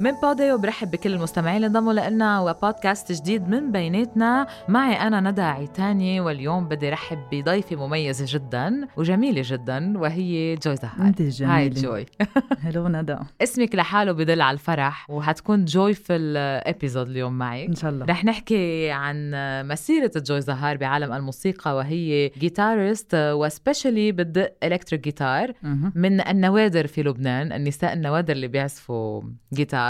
من بوديو برحب بكل المستمعين اللي انضموا لنا وبودكاست جديد من بيناتنا. معي أنا ندى عيتاني واليوم بدي رحب بضيفة مميزة جدا وجميلة جدا وهي جوي زهار أنت جميلة. هاي جوي. هلو ندى. اسمك لحاله بدل على الفرح وحتكون جوي في ال episode اليوم معي. إن شاء الله. رح نحكي عن مسيرة جوي زهار بعالم الموسيقى وهي guitarist و specially بتدق electric guitar. من النوادر في لبنان النساء النوادر اللي بيعزفوا جيتار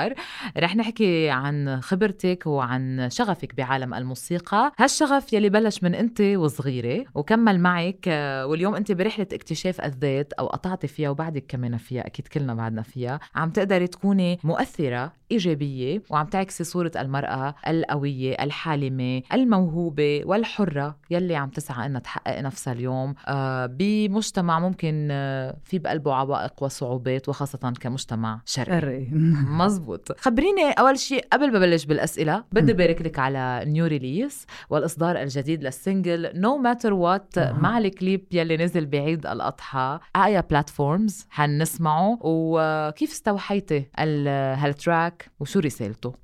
رح نحكي عن خبرتك وعن شغفك بعالم الموسيقى. هالشغف يلي بلش من أنت وصغيرة وكمل معك واليوم أنت برحلة اكتشاف الذات أو قطعتي فيها وبعدك كمان فيها أكيد كلنا بعدنا فيها. عم تقدري تكوني مؤثرة إيجابية وعم تعكسي صورة المرأة القوية الحالمة الموهوبة والحرة يلي عم تسعى إنها تحقق نفسها اليوم. آه، بمجتمع ممكن آه، في بقلبه عوائق وصعوبات وخاصة كمجتمع شرقي. قري مزبوط خبريني أول شيء قبل ما بلش بالأسئلة بدي بارك لك على new release والإصدار الجديد لل single No Matter What. مع الكليب يلي نزل بعيد الأضحى أيا platforms حنسمعه وكيف استوحيتي ال- هال track؟ وشو رسالته؟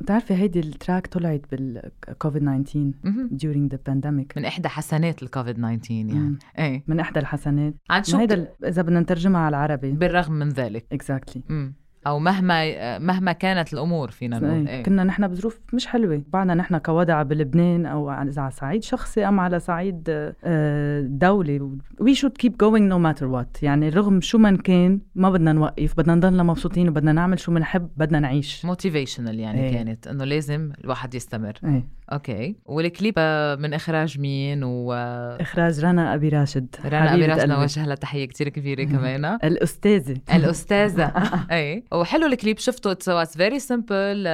بتعرفي هيدي ال track طلعت بالكوفيد 19 مهم. during the pandemic. من إحدى حسنات الكوفيد 19 يعني. مم. إيه. من إحدى الحسنات. عن شو هيدا إذا بدنا نترجمها على العربي. بالرغم من ذلك. exactly مم. أو مهما مهما كانت الأمور فينا نقول إيه. كنا نحن بظروف مش حلوة. بعدنا نحن كوضع بلبنان أو على اذا على صعيد شخصي أم على صعيد آه، دولي. we should keep going no matter what يعني رغم شو ما كان ما بدنا نوقف بدنا نضلنا مبسوطين وبدنا نعمل شو بنحب بدنا نعيش. motivational يعني إيه. كانت إنه لازم الواحد يستمر. إيه. okay. والكليب آه، من إخراج مين؟ و إخراج رنا أبي راشد رنا أبي حبيبة راسنا قلبي. وجه لها تحية كثير كبيرة كمان. الأستاذة. الأستاذة. اي وحلو الكليب شفته. it's very simple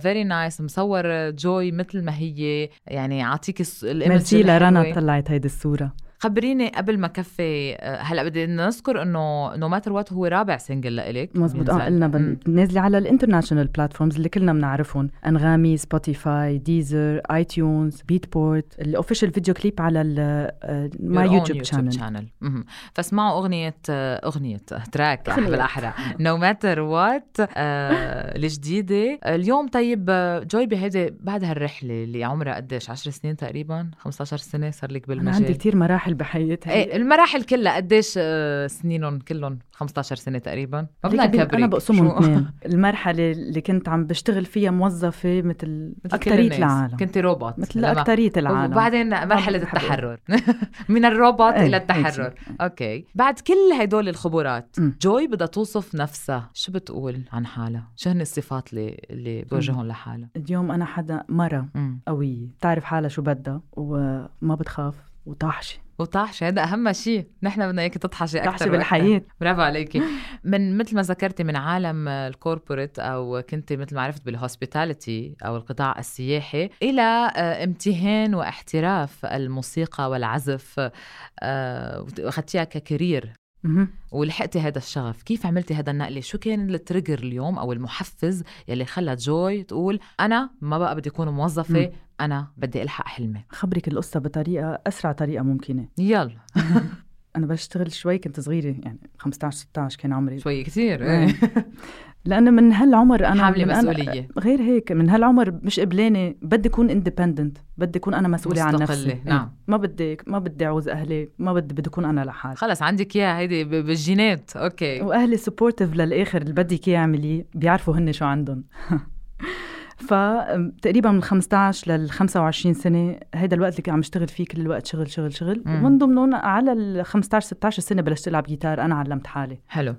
very nice مصور جوي مثل ما هي. يعني الس- ال image merci. لرنا طلعت هيدي الصورة. خبريني قبل ما كفي آه، هلا بدي نذكر إنه No Matter What هو رابع single لإلك. مزبوط. آه. قلنا نازلة على ال international platforms اللي كلنا بنعرفهم. أنغامي سبوتيفاي ديزر iTunes Beatport ال official video clip على my YouTube channel. فاسمعوا أغنية آه، أغنية track. بالأحرى. No Matter What الجديدة. اليوم طيب آه، جوي بهيدي بعد هالرحلة اللي عمرها قديش؟ 10 سنين تقريبا؟ 15 سنة صار لك أنا عندي بالمجال. كتير مراحل بحياتي إيه المراحل كلها قديش آه، سنينهم؟ كلهم 15 سنة تقريبا. ما بدنا نكبرك أنا بقسمهم؟ اثنين. المرحلة اللي كنت عم بشتغل فيها موظفة مثل مثل الناس. العالم. كنت روبوت. مثل أكترية العالم. وبعدين أقول. التحرر. من الروبوت إلى هيك التحرر. شيء. okay. بعد كل هدول الخبرات أمم. جوي بدها توصف نفسها. شو بتقول عن حالها؟ شو هن الصفات اللي اللي بوجههم لحالها. اليوم أنا حدا مرة. قوية. بتعرف حالها شو بدها؟ وما بتخاف. وطاحشة. وطاحشة هذا أهم شيء نحن بدنا إياك تطحشي أكثر طاحشة بالحياة. برافو عليكي. من مثل ما ذكرتي من عالم ال corporate أو كنت مثل ما عرفت بال hospitality أو القطاع السياحي إلى آه، امتهان واحتراف الموسيقى والعزف آه، وأخذتيها ك career. ولحقتي هذا الشغف كيف عملتي هذا النقلة؟ شو كان ال trigger اليوم أو المحفز يلي خلى جوي تقول أنا ما بقى بدي أكون موظفة مم. أنا بدي ألحق حلمي؟ خبرك القصة بطريقة أسرع طريقة ممكنة. يلا. أنا بشتغل شوي كنت صغيرة يعني 15 16 كان عمري. شوي كثير إيه. لأنه من هالعمر أنا حاملة مسؤولية. غير هيك من هالعمر مش قبلانة بدي أكون independent بدي أكون أنا مسؤولة عن مستقلة، نفسي نعم. إيه. ما بدي ما بدي أعوز أهلي ما بدي بدي أكون أنا لحالي. خلص عندك إياها هيدي بالجينات. okay. وأهلي supportive للآخر اللي بدك إياه اعمليه بيعرفوا هن شو عندهم. فتقريبا من 15 لل 25 سنة هيدا الوقت اللي عم اشتغل فيه كل الوقت شغل شغل شغل. ومن ضمنهم على ال 15 16 سنة بلشت ألعب جيتار أنا علمت حالي. حلو.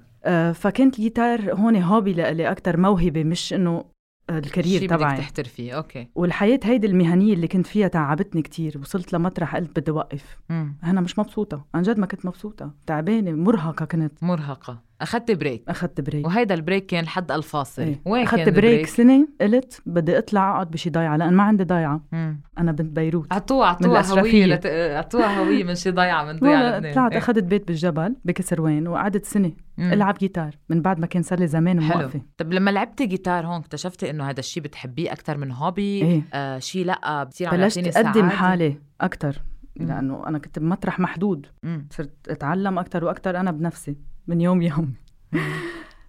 فكانت الجيتار هون hobby لإلي أكثر موهبة مش إنه آه، ال career شيء بدك تبعي. تحترفيه okay. والحياة هيدي المهنية اللي كنت فيها تعبتني كتير. وصلت لمطرح قلت بدي أوقف. أنا مش مبسوطة. عن جد ما كنت مبسوطة. تعبانة مرهقة كنت. مرهقة. اخذتي break. أخذت break. وهيدا ال break كان الحد الفاصل. إيه. وين أخذت break ال break؟ سنة قلت بدي أطلع أقعد بشي ضيعة لأن ما عندي ضيعة. مم. أنا بنت بيروت. اعطوها اعطوها هوية. لت... اعطوها هوية من شي ضيعة من ضيعة لبنان طلعت إيه. أخذت بيت بالجبل بكسروين وقعدت سنة. العب جيتار من بعد ما كان صار لي زمان موقفه طب لما لعبتي جيتار هون اكتشفتي إنه هذا الشيء بتحبيه أكثر من hobby؟ إيه. آه شيء لأ بتصير عم بلشت أقدم؟ حالي أكثر. لأنه أنا كنت بمطرح محدود. مم. صرت أتعلم أكثر وأكثر أنا بنفسي من يوم يوم.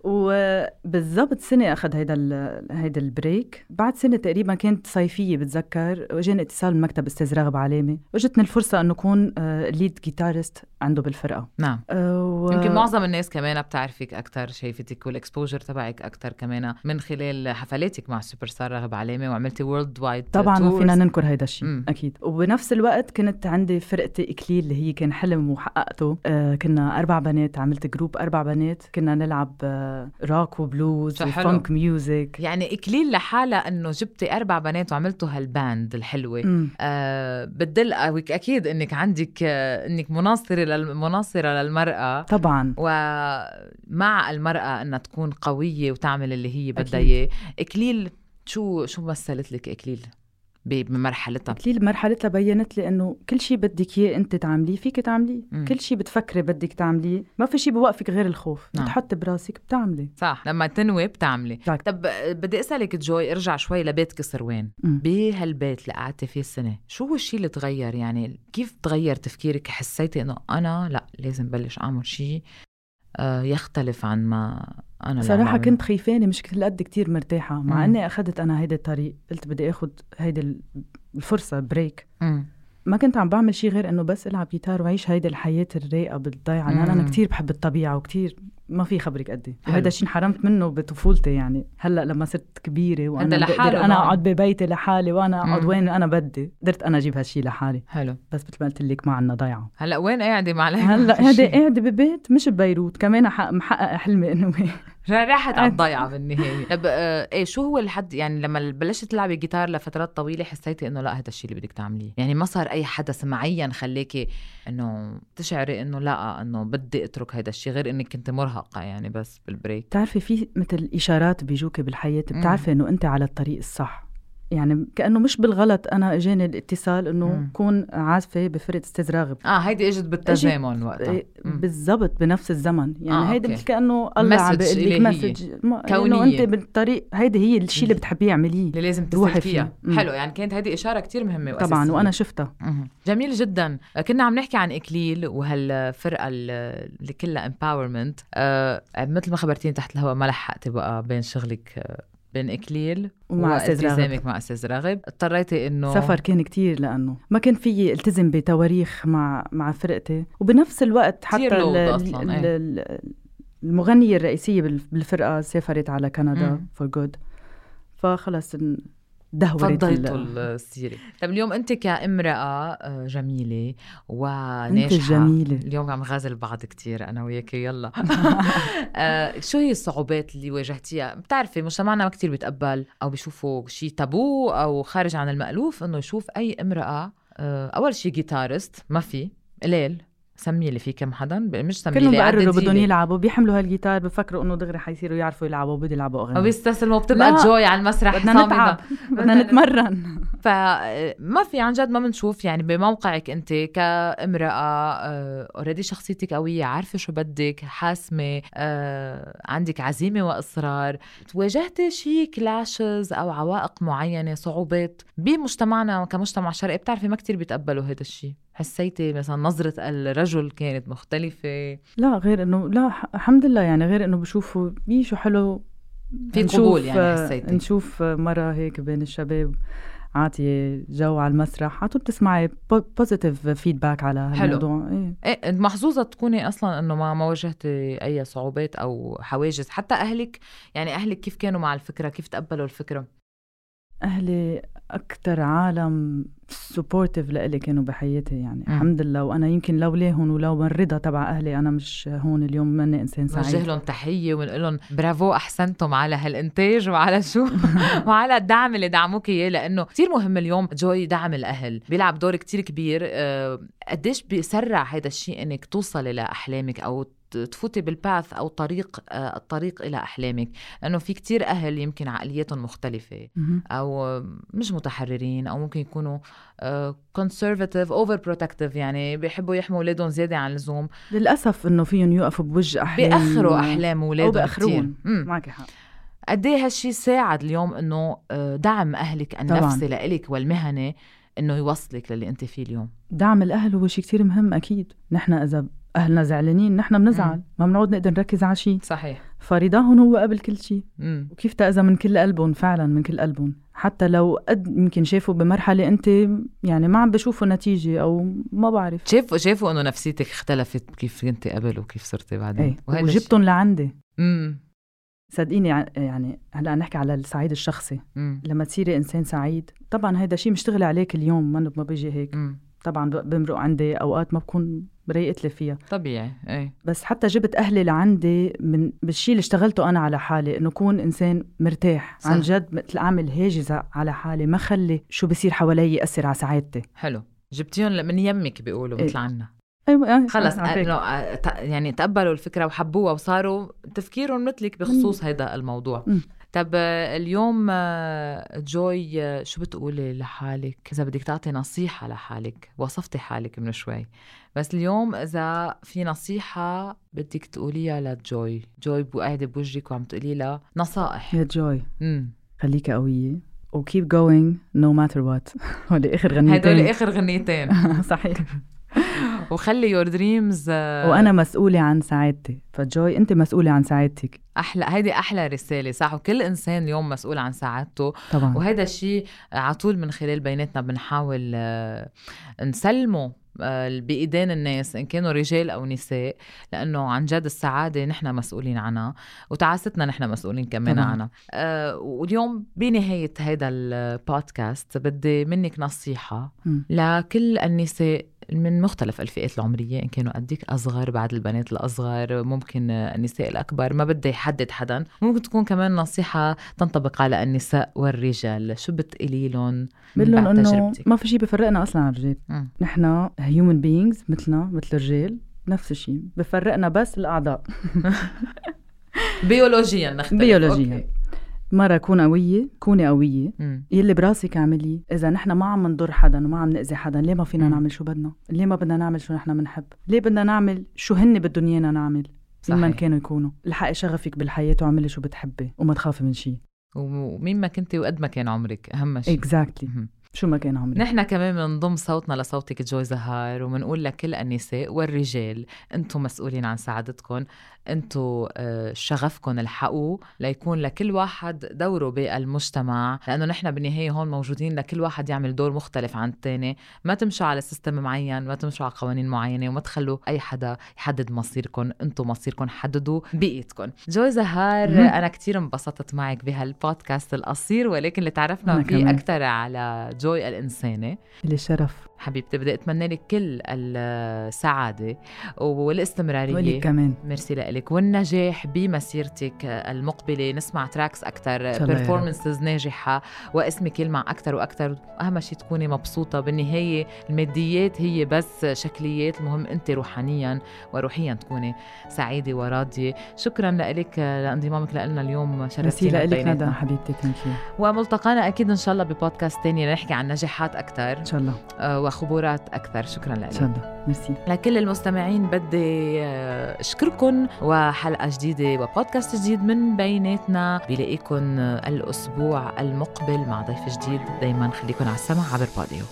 وبالضبط سنة أخذ هيدا هيدا ال break. بعد سنة تقريبا كانت صيفية بتذكر وإجاني اتصال من مكتب أستاذ راغب علامة. واجتني الفرصة إنه أكون lead guitarist عنده بالفرقة. نعم. أه و... يمكن معظم الناس كمان بتعرفك أكثر شايفتك وال exposure تبعك أكثر كمان من خلال حفلاتك مع سوبر ستار راغب علامة وعملتي worldwide طبعا ما فينا ننكر هيدا الشيء أكيد. وبنفس الوقت كنت عندي فرقتي إكليل اللي هي كان حلم وحققته. آه كنا أربع بنات عملت group أربع بنات. كنا نلعب آه rock و blues و funk music يعني إكليل لحالها إنه جبتي أربع بنات وعملتوا هال band الحلوة. آه بتدل أكيد إنك عندك آه إنك مناصرة للمناصره للمرأة. طبعا. ومع المرأة إنها تكون قوية وتعمل اللي هي بدها إياه. إكليل شو شو مثلت لك إكليل؟ بمرحلتها. اكليل بمرحلتها بينت لي إنه كل شيء بدك إياه أنت تعمليه فيك تعمليه. كل شيء بتفكري بدك تعمليه. ما في شيء بوقفك غير الخوف. نعم. بتحط براسك بتعملي. صح. لما تنوي بتعملي. صح. طب بدي أسألك جوي ارجع شوي لبيت كسروان بهالبيت اللي قعدتي فيه السنة شو هو الشيء اللي تغير؟ يعني كيف تغير تفكيرك؟ حسيتي إنه أنا لا لازم بلش أعمل شيء آه، يختلف عن ما أنا صراحة كنت خيفانة مش قد كتير مرتاحة مع إني أخذت أنا هيدا الطريق قلت بدي اخذ هيدا الفرصة بريك مم. ما كنت عم بعمل شيء غير إنه بس ألعب جيتار وعيش هيدي الحياة الرايقة بالضيعة لأن أنا كتير بحب الطبيعة وكتير ما في خبرك قدي. هذا الشيء انحرمت منه بطفولتي يعني. هلأ لما صرت كبيرة وأنا بقدر أنا أقعد ببيتي لحالي وأنا أقعد وين أنا بدي. قدرت أنا أجيب هالشيء لحالي. حلو. بس مثل ما قلت لك ما عندنا ضيعة. هلأ وين قاعدة مع هلأ قاعدة قاعدة ببيت مش ببيروت. كمان محقق حلمي إنه راحت على الضيعه بالنهاية. طب آه إيه شو هو الحد يعني لما بلشت تلعبي جيتار لفترات طويلة حسيتي إنه لا هذا الشيء اللي بدك تعمليه؟ يعني ما صار أي حدث معين خليكي إنه تشعري إنه لا إنه بدي أترك هذا الشيء غير إنك كنت مرهقة يعني بس بال break؟ بتعرفي في مثل إشارات بيجوكي بالحياة بتعرفي إنه أنت على الطريق الصح. يعني كأنه مش بالغلط أنا إجاني الاتصال إنه كون عازفة بفرقه أستاذ راغب آه هيدي إجت بالتزامن وقتها. إيه، بالضبط بنفس الزمن. يعني آه هيدي مثل كانه الله عم بيقول لك message كونية. أنت بالطريق هيدي هي الشيء اللي بتحبيه اعمليه. اللي لازم تروحي فيها. حلو يعني كانت هيدي إشارة كتير مهمة وأساسية. طبعا وأنا شفتها. جميل جدا. كنا عم نحكي عن إكليل وهالفرقة اللي كلها empowerment آه مثل ما خبرتيني تحت الهواء ما لحقتي بقى بين شغلك آه، بين إكليل ومع أستاذ راغب مع أستاذ راغب اضطريتي إنه سفر كان كتير لأنه ما كان في التزم بتواريخ مع مع فرقتي. وبنفس الوقت حتى ال ال ال المغنية الرئيسية بالفرقة سافرت على كندا for good فخلص دهورت فضيتوا السيرة. طيب اليوم أنت كامرأة آه، جميلة وناجحة. أنت جميلة. اليوم عم غازل بعض كتير أنا وياك يلا. آه، شو هي الصعوبات اللي واجهتيها؟ بتعرفي مجتمعنا ما كتير بيتقبل أو بيشوفوا شيء تابو أو خارج عن المألوف إنه يشوف أي امرأة آه، أول شيء جيتارست ما في قليل. سمي اللي في كم حدا؟ مش سمي كلهم بقرروا بدهم يلعبوا بيحملوا هالجيتار بفكروا إنه دغري حيصيروا يعرفوا يلعبوا بدي يلعبوا اغاني وبيستسلموا بتبقى جوي على المسرح بدنا نتعب بدنا نتمرن. فما في عن جد ما بنشوف يعني بموقعك أنت كامرأة اوريدي آه، شخصيتك قوية عارفة شو بدك حاسمة آه، عندك عزيمة وإصرار. واجهتي شي كلاشز أو عوائق معينة صعوبات؟ بمجتمعنا كمجتمع شرقي بتعرفي ما كتير بيتقبلوا هذا الشيء حسيتي مثلا نظرة الرجل كانت مختلفة؟ لا غير إنه لا الحمد لله يعني غير إنه بشوفوا شو حلو. في قبول يعني حسيتي. نشوف مرة هيك بين الشباب عاطية جو على المسرح على طول بتسمعي positive feedback على هالموضوع. إيه, إيه محظوظة تكوني أصلا إنه ما ما واجهتي أي صعوبات أو حواجز. حتى أهلك يعني أهلك كيف كانوا مع الفكرة؟ كيف تقبلوا الفكرة؟ أهلي أكثر عالم supportive لإلي كانوا بحياتي يعني. م. الحمد لله. وأنا يمكن لولاهم ولو من الرضا تبع أهلي أنا مش هون اليوم ماني إنسان سعيد. نوجه لهم تحية ونقول لهم برافو أحسنتم على هالإنتاج وعلى شو؟ وعلى الدعم اللي دعموك إياه لأنه كثير مهم اليوم جوي دعم الأهل. بيلعب دور كتير كبير. أه قديش بيسرع هذا الشيء إنك توصلي لاحلامك أو تفوتي بال path أو طريق آه، الطريق إلى أحلامك؟ لأنه في كتير أهل يمكن عقليتهم مختلفة أو مش متحررين أو ممكن يكونوا conservative overprotective يعني بيحبوا يحموا أولادهم زيادة عن اللزوم. للأسف إنه فيهم يوقفوا بوجه أحلام بيأخروا أحلام أولادهم أو بياخرون معك حق. قد إيه هالشيء ساعد اليوم إنه آه، دعم أهلك النفسي لإلك والمهني إنه يوصلك للي أنت فيه اليوم. دعم الأهل هو شيء كتير مهم أكيد. نحن إذا أهلنا زعلانين نحن بنزعل مم. ما بنعود نقدر نركز على شيء صحيح. فرضاهم هو قبل كل شيء مم. وكيف تأذى من كل قلبهم؟ فعلا من كل قلبهم. حتى لو قد يمكن شافوا بمرحلة أنت يعني ما عم بشوفوا نتيجة أو ما بعرف. شافوا شافوا إنه نفسيتك اختلفت كيف كنت قبل وكيف صرتي بعدين. إيه. وجبتهم لعندي. امم صدقيني يع- يعني هلأ نحكي على السعيد الشخصي. امم لما تصيري إنسان سعيد طبعا هيدا شيء مشتغل عليك اليوم ما ما بيجي هيك. امم طبعا بمرق عندي أوقات ما بكون بريقت لي فيها. طبيعي إيه. بس حتى جبت أهلي لعندي من بالشيء اللي اشتغلته أنا على حالي إنه أكون إنسان مرتاح. صح. عن جد مثل أعمل هاجزة على حالي ما خلي شو بصير حوالي يأثر على سعادتي. حلو. جبتيهم من يمك بيقولوا إيه. مثل عنا. أيوه آه، خلص على فكرة. إنه آه، يعني تقبلوا الفكرة وحبوها وصاروا تفكيرهم مثلك بخصوص هيدا الموضوع. مم. طب آه، اليوم آه، جوي شو بتقولي لحالك؟ إذا بدك تعطي نصيحة لحالك وصفتي حالك من شوي. بس اليوم إذا في نصيحة بدك تقوليها لجوي. جوي قاعدة بوجهك وعم تقولي لها نصائح. يا جوي امم خليكي قوية. و keep going no matter what. هولي آخر غنيتين. هدول آخر غنيتين. صحيح. وخلي your dreams وأنا مسؤولة عن سعادتي. فجوي أنت مسؤولة عن سعادتك. أحلى هيدي أحلى رسالة صح؟ وكل إنسان اليوم مسؤول عن سعادته. طبعا. وهذا الشيء على طول من خلال بيناتنا بنحاول آه، نسلمه آه، بإيدين الناس إن كانوا رجال أو نساء لأنه عن جد السعادة نحن مسؤولين عنها وتعاستنا نحن مسؤولين كمان طبعاً. عنها. آه، واليوم بنهاية هذا البودكاست بدي منك نصيحة مم. لكل النساء من مختلف الفئات العمرية إن كانوا قديك أصغر بعد البنات الأصغر ممكن النساء الأكبر ما بدي يحدد حدا. ممكن تكون كمان نصيحة تنطبق على النساء والرجال. شو بتقولي لهم بقول لهم تجربتك؟ ما في شيء بفرقنا أصلا عن الرجال. نحن human beings مثلنا مثل الرجال نفس الشيء بفرقنا بس الأعضاء. بيولوجيا نختلف. بيولوجياً. okay. مرة كون قوية كوني قوية. مم. يلي براسك اعمليه إذا نحن ما عم نضر حدا وما عم نأذي حدا ليه ما فينا مم. نعمل شو بدنا؟ ليه ما بدنا نعمل شو نحن بنحب ليه بدنا نعمل شو هن بدهم ايانا نعمل؟ مين ما صحيح كانوا يكونوا. الحقي شغفك بالحياة وعملي شو بتحبي وما تخافي من شيء ومين ما كنتي وقد ما كان عمرك أهم شيء exactly مهم. شو ما كان عمري نحن كمان بنضم صوتنا لصوتك جوي زهار وبنقول لكل النساء والرجال أنتم مسؤولين عن سعادتكم أنتم آه، شغفكم الحقوه ليكون لكل واحد دوره بالمجتمع لأنه نحن بالنهاية هون موجودين لكل واحد يعمل دور مختلف عن الثاني ما تمشوا على system معين ما تمشوا على قوانين معينة وما تخلوا أي حدا يحدد مصيركم أنتم مصيركم حددوا بايدكم جوي زهار. أنا كتير انبسطت معك بهالبودكاست القصير ولكن اللي تعرفنا فيه. أكثر على جوي الانسانه لي شرف. حبيبتي بدي أتمنى لك كل السعادة والاستمرارية. ولي كمان. ميرسي لك والنجاح بمسيرتك المقبلة. نسمع tracks أكثر. performances ناجحة واسمك يلمع أكثر وأكثر واهم شيء تكوني مبسوطة. بالنهاية الماديات هي بس شكليات المهم أنت روحانيا وروحيا تكوني سعيدة وراضية. شكرا لك لانضمامك لنا اليوم. ميرسي شرفتينا لك ندى حبيبتي thank وملتقانا أكيد إن شاء الله ببودكاست تاني لنحكي عن نجاحات أكثر إن شاء الله. آه، وخبرات أكثر. شكرا لك. الله ميرسي. لكل المستمعين بدي آه، اشكركم وحلقة جديدة وبودكاست جديد من بيناتنا بلاقيكم الأسبوع المقبل مع ضيف جديد. دايما خليكم على السمع عبر بوديو.